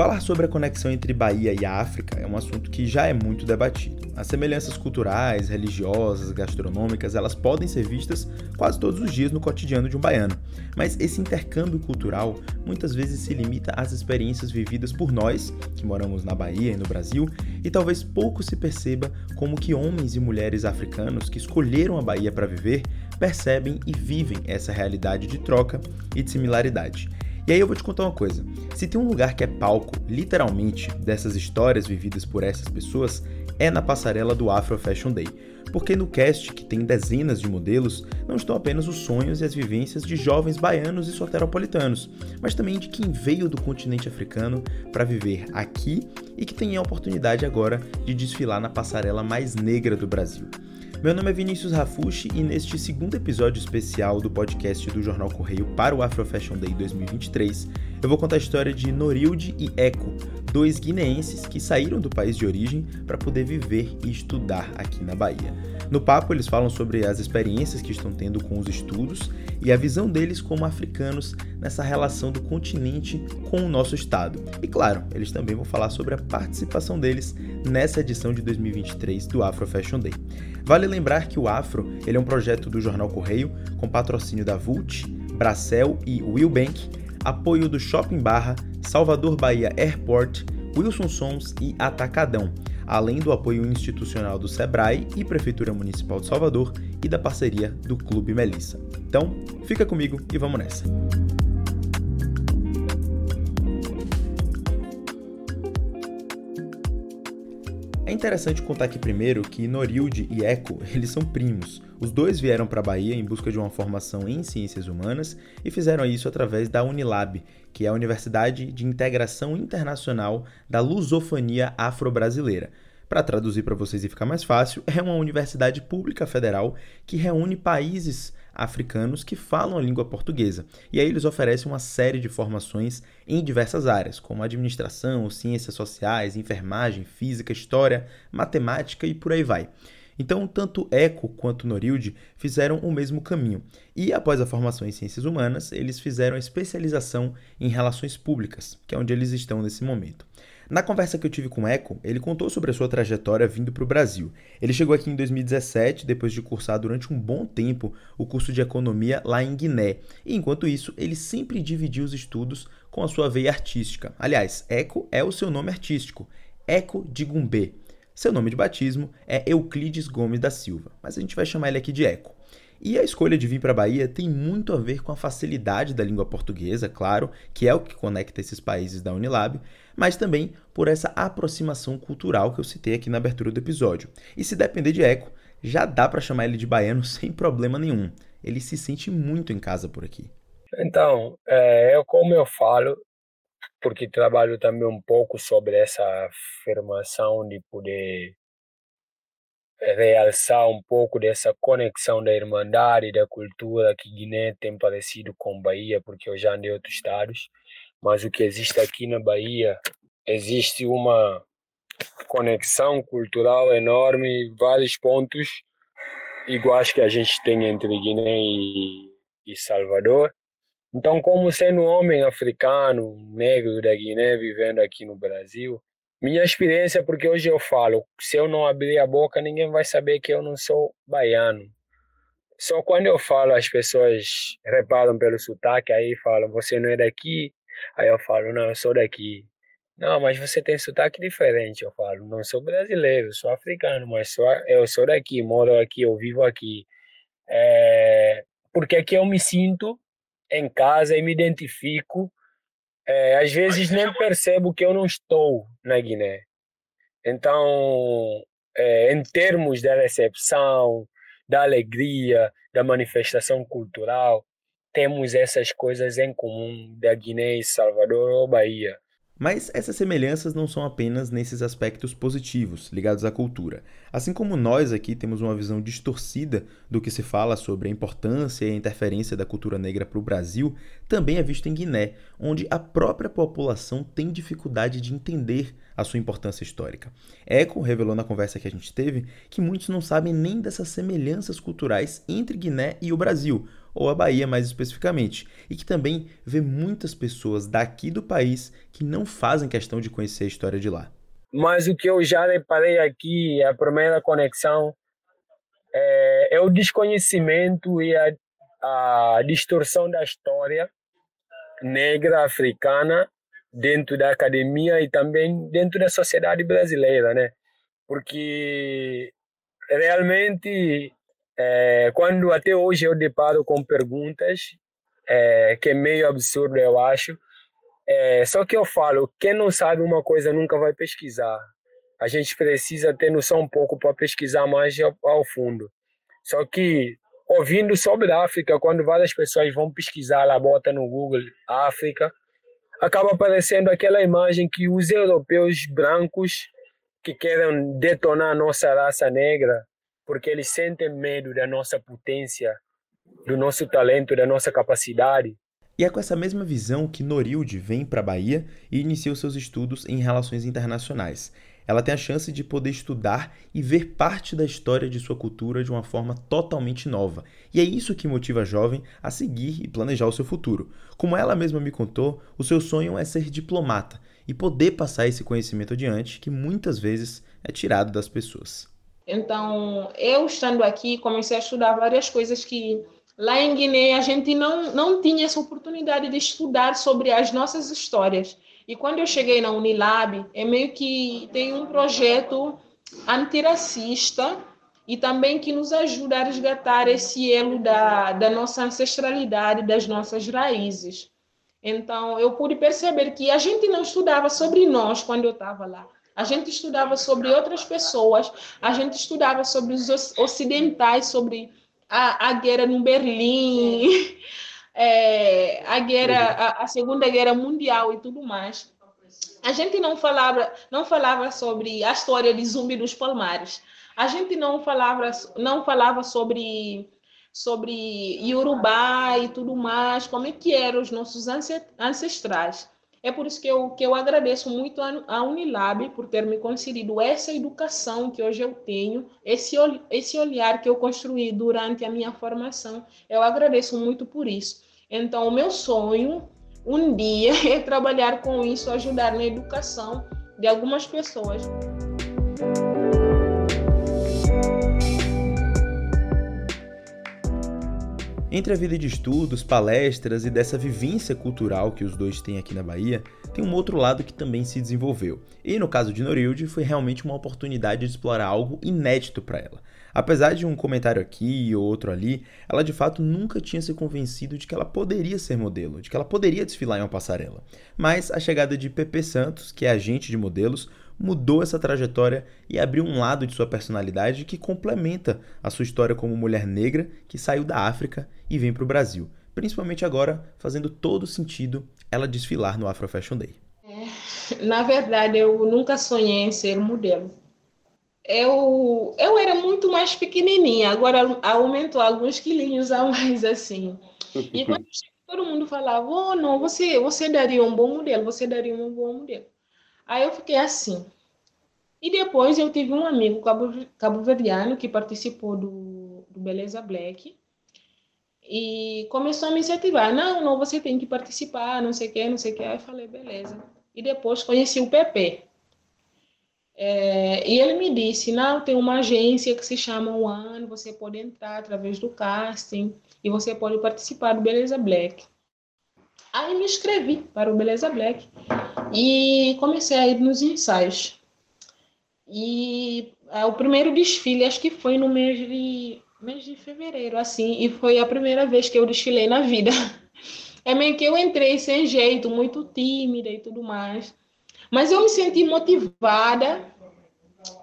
Falar sobre a conexão entre Bahia e África é um assunto que já é muito debatido. As semelhanças culturais, religiosas, gastronômicas, elas podem ser vistas quase todos os dias no cotidiano de um baiano. Mas esse intercâmbio cultural muitas vezes se limita às experiências vividas por nós, que moramos na Bahia e no Brasil, e talvez pouco se perceba como que homens e mulheres africanos que escolheram a Bahia para viver percebem e vivem essa realidade de troca e de similaridade. E aí eu vou te contar uma coisa: se tem um lugar que é palco, literalmente, dessas histórias vividas por essas pessoas, é na passarela do Afro Fashion Day. Porque no cast, que tem dezenas de modelos, não estão apenas os sonhos e as vivências de jovens baianos e soteropolitanos, mas também de quem veio do continente africano para viver aqui e que tem a oportunidade agora de desfilar na passarela mais negra do Brasil. Meu nome é Vinícius Rafushi e neste segundo episódio especial do podcast do Jornal Correio para o Afro Fashion Day 2023, eu vou contar a história de Norilde e Eco, dois guineenses que saíram do país de origem para poder viver e estudar aqui na Bahia. No papo, eles falam sobre as experiências que estão tendo com os estudos e a visão deles como africanos nessa relação do continente com o nosso estado. E claro, eles também vão falar sobre a participação deles nessa edição de 2023 do Afro Fashion Day. Vale lembrar que o Afro ele é um projeto do Jornal Correio com patrocínio da Vult, Bracel e Willbank, apoio do Shopping Barra, Salvador Bahia Airport, Wilson Sons e Atacadão além do apoio institucional do SEBRAE e Prefeitura Municipal de Salvador e da parceria do Clube Melissa. Então, fica comigo e vamos nessa! É interessante contar aqui primeiro que Norilde e Eco, eles são primos. Os dois vieram para a Bahia em busca de uma formação em ciências humanas e fizeram isso através da Unilab, que é a Universidade de Integração Internacional da Lusofonia Afro-Brasileira. Para traduzir para vocês e ficar mais fácil, é uma universidade pública federal que reúne países africanos que falam a língua portuguesa. E aí eles oferecem uma série de formações em diversas áreas, como administração, ciências sociais, enfermagem, física, história, matemática e por aí vai. Então, tanto Eco quanto Norilde fizeram o mesmo caminho. E após a formação em ciências humanas, eles fizeram a especialização em relações públicas, que é onde eles estão nesse momento. Na conversa que eu tive com o Eco, ele contou sobre a sua trajetória vindo para o Brasil. Ele chegou aqui em 2017, depois de cursar durante um bom tempo o curso de economia lá em Guiné. E enquanto isso, ele sempre dividiu os estudos com a sua veia artística. Aliás, Eco é o seu nome artístico, Eco de Gumbê. Seu nome de batismo é Euclides Gomes da Silva, mas a gente vai chamar ele aqui de Eco. E a escolha de vir para a Bahia tem muito a ver com a facilidade da língua portuguesa, claro, que é o que conecta esses países da Unilab, mas também por essa aproximação cultural que eu citei aqui na abertura do episódio. E se depender de Eco, já dá para chamar ele de baiano sem problema nenhum. Ele se sente muito em casa por aqui. Então, é, eu como eu falo, porque trabalho também um pouco sobre essa afirmação de poder realçar um pouco dessa conexão da irmandade da cultura que Guiné tem parecido com Bahia, porque eu já andei em outros estados, mas o que existe aqui na Bahia, existe uma conexão cultural enorme, vários pontos iguais que a gente tem entre Guiné e, e Salvador. Então, como sendo um homem africano, negro da Guiné, vivendo aqui no Brasil, minha experiência, porque hoje eu falo, se eu não abrir a boca, ninguém vai saber que eu não sou baiano. Só quando eu falo, as pessoas reparam pelo sotaque, aí falam, você não é daqui? Aí eu falo, não, eu sou daqui. Não, mas você tem sotaque diferente. Eu falo, não sou brasileiro, sou africano, mas sou, eu sou daqui, moro aqui, eu vivo aqui. É, porque aqui eu me sinto em casa e me identifico é, às vezes nem percebo que eu não estou na Guiné. Então, é, em termos da recepção, da alegria, da manifestação cultural, temos essas coisas em comum da Guiné e Salvador ou Bahia. Mas essas semelhanças não são apenas nesses aspectos positivos ligados à cultura. Assim como nós aqui temos uma visão distorcida do que se fala sobre a importância e a interferência da cultura negra para o Brasil, também é visto em Guiné, onde a própria população tem dificuldade de entender a sua importância histórica. Eco revelou na conversa que a gente teve que muitos não sabem nem dessas semelhanças culturais entre Guiné e o Brasil, ou a Bahia mais especificamente, e que também vê muitas pessoas daqui do país que não fazem questão de conhecer a história de lá. Mas o que eu já reparei aqui, a primeira conexão, é, é o desconhecimento e a, a distorção da história negra africana dentro da academia e também dentro da sociedade brasileira, né? Porque realmente, é, quando até hoje eu deparo com perguntas, é, que é meio absurdo, eu acho, é, só que eu falo, quem não sabe uma coisa nunca vai pesquisar. A gente precisa ter noção um pouco para pesquisar mais ao, ao fundo. Só que ouvindo sobre a África, quando várias pessoas vão pesquisar, lá bota no Google África, acaba aparecendo aquela imagem que os europeus brancos que querem detonar a nossa raça negra, porque eles sentem medo da nossa potência, do nosso talento, da nossa capacidade. E é com essa mesma visão que Norilde vem para a Bahia e inicia os seus estudos em relações internacionais ela tem a chance de poder estudar e ver parte da história de sua cultura de uma forma totalmente nova. E é isso que motiva a jovem a seguir e planejar o seu futuro. Como ela mesma me contou, o seu sonho é ser diplomata e poder passar esse conhecimento adiante que muitas vezes é tirado das pessoas. Então, eu estando aqui, comecei a estudar várias coisas que lá em Guiné a gente não, não tinha essa oportunidade de estudar sobre as nossas histórias. E quando eu cheguei na Unilab, é meio que tem um projeto antirracista e também que nos ajuda a resgatar esse elo da, da nossa ancestralidade, das nossas raízes. Então, eu pude perceber que a gente não estudava sobre nós quando eu estava lá. A gente estudava sobre outras pessoas, a gente estudava sobre os ocidentais, sobre a, a guerra no Berlim, é, a guerra, a, a, Segunda Guerra Mundial e tudo mais. A gente não falava, não falava sobre a história de Zumbi dos Palmares. A gente não falava, não falava sobre sobre Yorubá e tudo mais, como é que eram os nossos ancestrais. É por isso que eu, que eu agradeço muito a Unilab por ter me concedido essa educação que hoje eu tenho, esse, esse olhar que eu construí durante a minha formação. Eu agradeço muito por isso. Então, o meu sonho um dia é trabalhar com isso, ajudar na educação de algumas pessoas. Entre a vida de estudos, palestras e dessa vivência cultural que os dois têm aqui na Bahia, tem um outro lado que também se desenvolveu. E no caso de Norilde, foi realmente uma oportunidade de explorar algo inédito para ela. Apesar de um comentário aqui e outro ali, ela de fato nunca tinha se convencido de que ela poderia ser modelo, de que ela poderia desfilar em uma passarela. Mas a chegada de Pepe Santos, que é agente de modelos, mudou essa trajetória e abriu um lado de sua personalidade que complementa a sua história como mulher negra que saiu da África e vem para o Brasil. Principalmente agora, fazendo todo sentido ela desfilar no Afro Fashion Day. É, na verdade, eu nunca sonhei em ser modelo. Eu, eu era muito mais pequenininha, agora aumentou alguns quilinhos a mais assim. E quando todo mundo falava, oh, não, você, você daria um bom modelo, você daria um bom modelo. Aí eu fiquei assim. E depois eu tive um amigo cabo-verdiano que participou do, do Beleza Black e começou a me incentivar. Não, não, você tem que participar, não sei o que, não sei o que. Aí eu falei, beleza. E depois conheci o PP. É, e ele me disse, não, tem uma agência que se chama One, você pode entrar através do casting e você pode participar do Beleza Black. Aí me inscrevi para o Beleza Black e comecei a ir nos ensaios. E é, o primeiro desfile, acho que foi no mês de, mês de fevereiro, assim, e foi a primeira vez que eu desfilei na vida. É meio que eu entrei sem jeito, muito tímida e tudo mais. Mas eu me senti motivada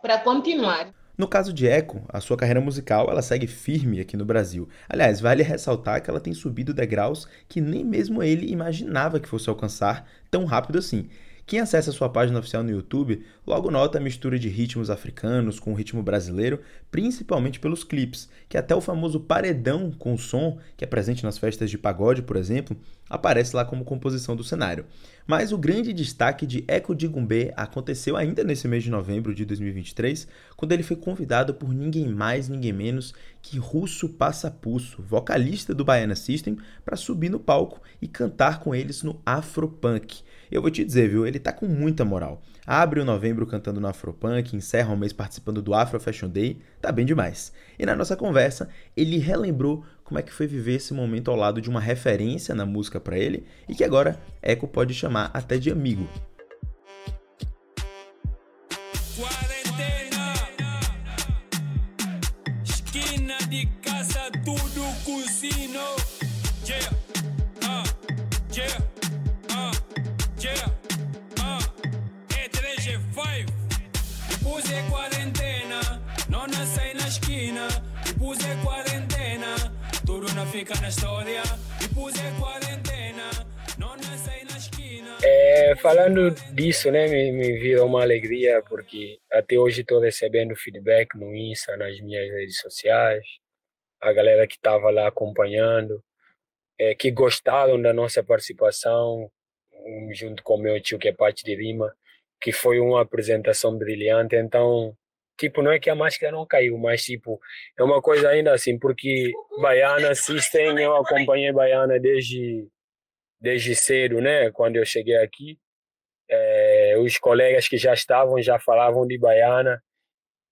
para continuar. No caso de Echo, a sua carreira musical ela segue firme aqui no Brasil. Aliás, vale ressaltar que ela tem subido degraus que nem mesmo ele imaginava que fosse alcançar tão rápido assim. Quem acessa sua página oficial no YouTube logo nota a mistura de ritmos africanos com o ritmo brasileiro, principalmente pelos clipes, que até o famoso paredão com som, que é presente nas festas de pagode, por exemplo, aparece lá como composição do cenário. Mas o grande destaque de Eco de Gumbê aconteceu ainda nesse mês de novembro de 2023, quando ele foi convidado por ninguém mais, ninguém menos que Russo Passapusso, vocalista do Baiana System, para subir no palco e cantar com eles no Afropunk. Eu vou te dizer, viu, ele tá com muita moral. Abre o novembro cantando no Afropunk, encerra o mês participando do Afro Fashion Day, tá bem demais. E na nossa conversa, ele relembrou como é que foi viver esse momento ao lado de uma referência na música para ele e que agora Eco pode chamar até de amigo. Quarentena, É, falando disso, né, me, me virou uma alegria porque até hoje estou recebendo feedback no Insta, nas minhas redes sociais, a galera que estava lá acompanhando, é, que gostaram da nossa participação, junto com meu tio que é parte de Lima, que foi uma apresentação brilhante. Então, tipo, não é que a máscara não caiu, mas tipo, é uma coisa ainda assim, porque Baiana System, eu acompanhei Baiana desde, desde cedo, né? Quando eu cheguei aqui, é, os colegas que já estavam já falavam de Baiana,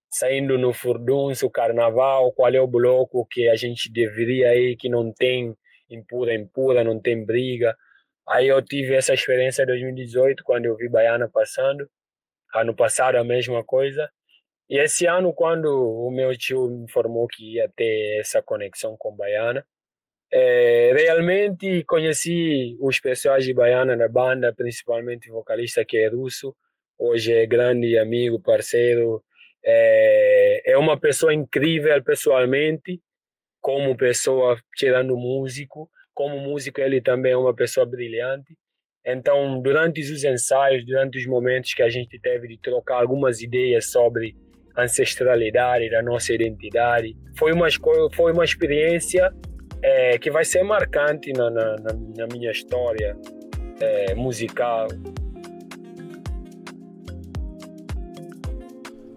saindo no furdunço, carnaval, qual é o bloco que a gente deveria ir, que não tem impura, impura, não tem briga. Aí eu tive essa experiência em 2018, quando eu vi Baiana passando. Ano passado a mesma coisa. E esse ano, quando o meu tio me informou que ia ter essa conexão com Baiana, é, realmente conheci os pessoas de Baiana na banda, principalmente o vocalista que é russo, hoje é grande amigo, parceiro, é, é uma pessoa incrível pessoalmente, como pessoa, tirando músico, como músico ele também é uma pessoa brilhante. Então, durante os ensaios, durante os momentos que a gente teve de trocar algumas ideias sobre ancestralidade, da nossa identidade. Foi uma, foi uma experiência é, que vai ser marcante na, na, na minha história é, musical.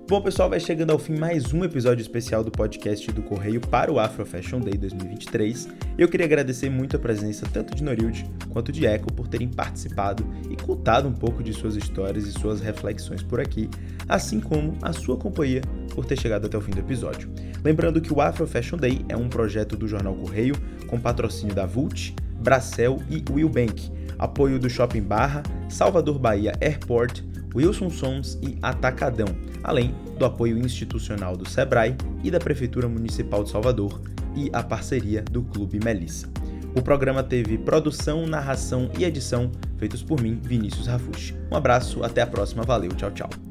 Bom, pessoal, vai chegando ao fim mais um episódio especial do podcast do Correio para o Afro Fashion Day 2023. Eu queria agradecer muito a presença tanto de Norilde quanto de Echo por terem participado e contado um pouco de suas histórias e suas reflexões por aqui, assim como a sua companhia por ter chegado até o fim do episódio. Lembrando que o Afro Fashion Day é um projeto do jornal Correio com patrocínio da Vult, Bracel e Willbank, apoio do Shopping Barra, Salvador Bahia Airport, Wilson Sons e Atacadão, além do apoio institucional do SEBRAE e da Prefeitura Municipal de Salvador e a parceria do Clube Melissa. O programa teve produção, narração e edição feitos por mim, Vinícius Rafushi. Um abraço, até a próxima, valeu, tchau, tchau.